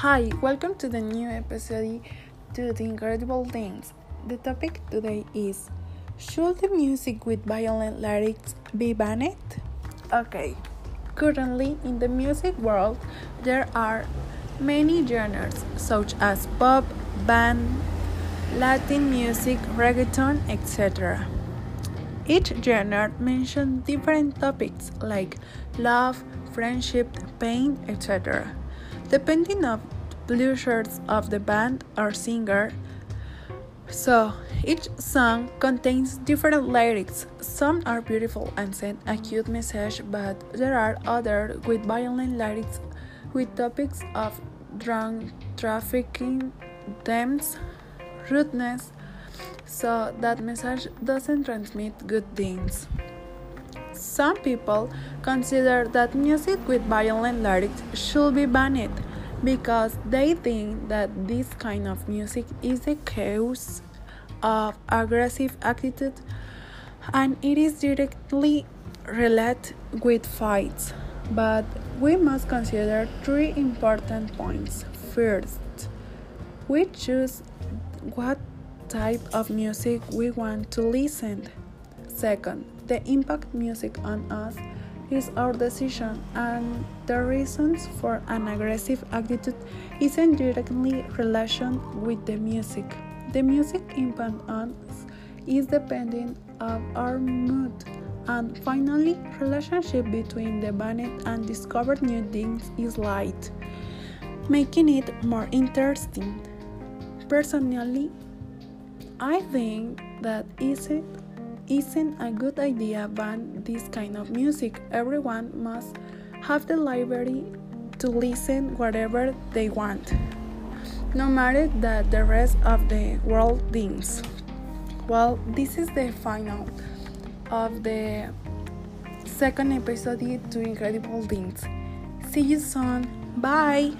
Hi, welcome to the new episode to The Incredible Things. The topic today is Should the music with violent lyrics be banned? Okay, currently in the music world there are many genres such as pop, band, Latin music, reggaeton, etc. Each genre mentions different topics like love, friendship, pain, etc. Depending on pleasures of the band or singer, so each song contains different lyrics. Some are beautiful and send a cute message, but there are others with violent lyrics with topics of drug trafficking, dams, rudeness, so that message doesn't transmit good things. Some people consider that music with violent lyrics should be banned because they think that this kind of music is the cause of aggressive attitude and it is directly related with fights. But we must consider three important points. First, we choose what type of music we want to listen. Second, the impact music on us is our decision, and the reasons for an aggressive attitude isn't directly relation with the music. The music impact on us is dependent of our mood. And finally, relationship between the banned and discovered new things is light, making it more interesting. Personally, I think that isn't isn't a good idea ban this kind of music. Everyone must have the liberty to listen whatever they want, no matter that the rest of the world thinks. Well, this is the final of the second episode to Incredible Things. See you soon. Bye.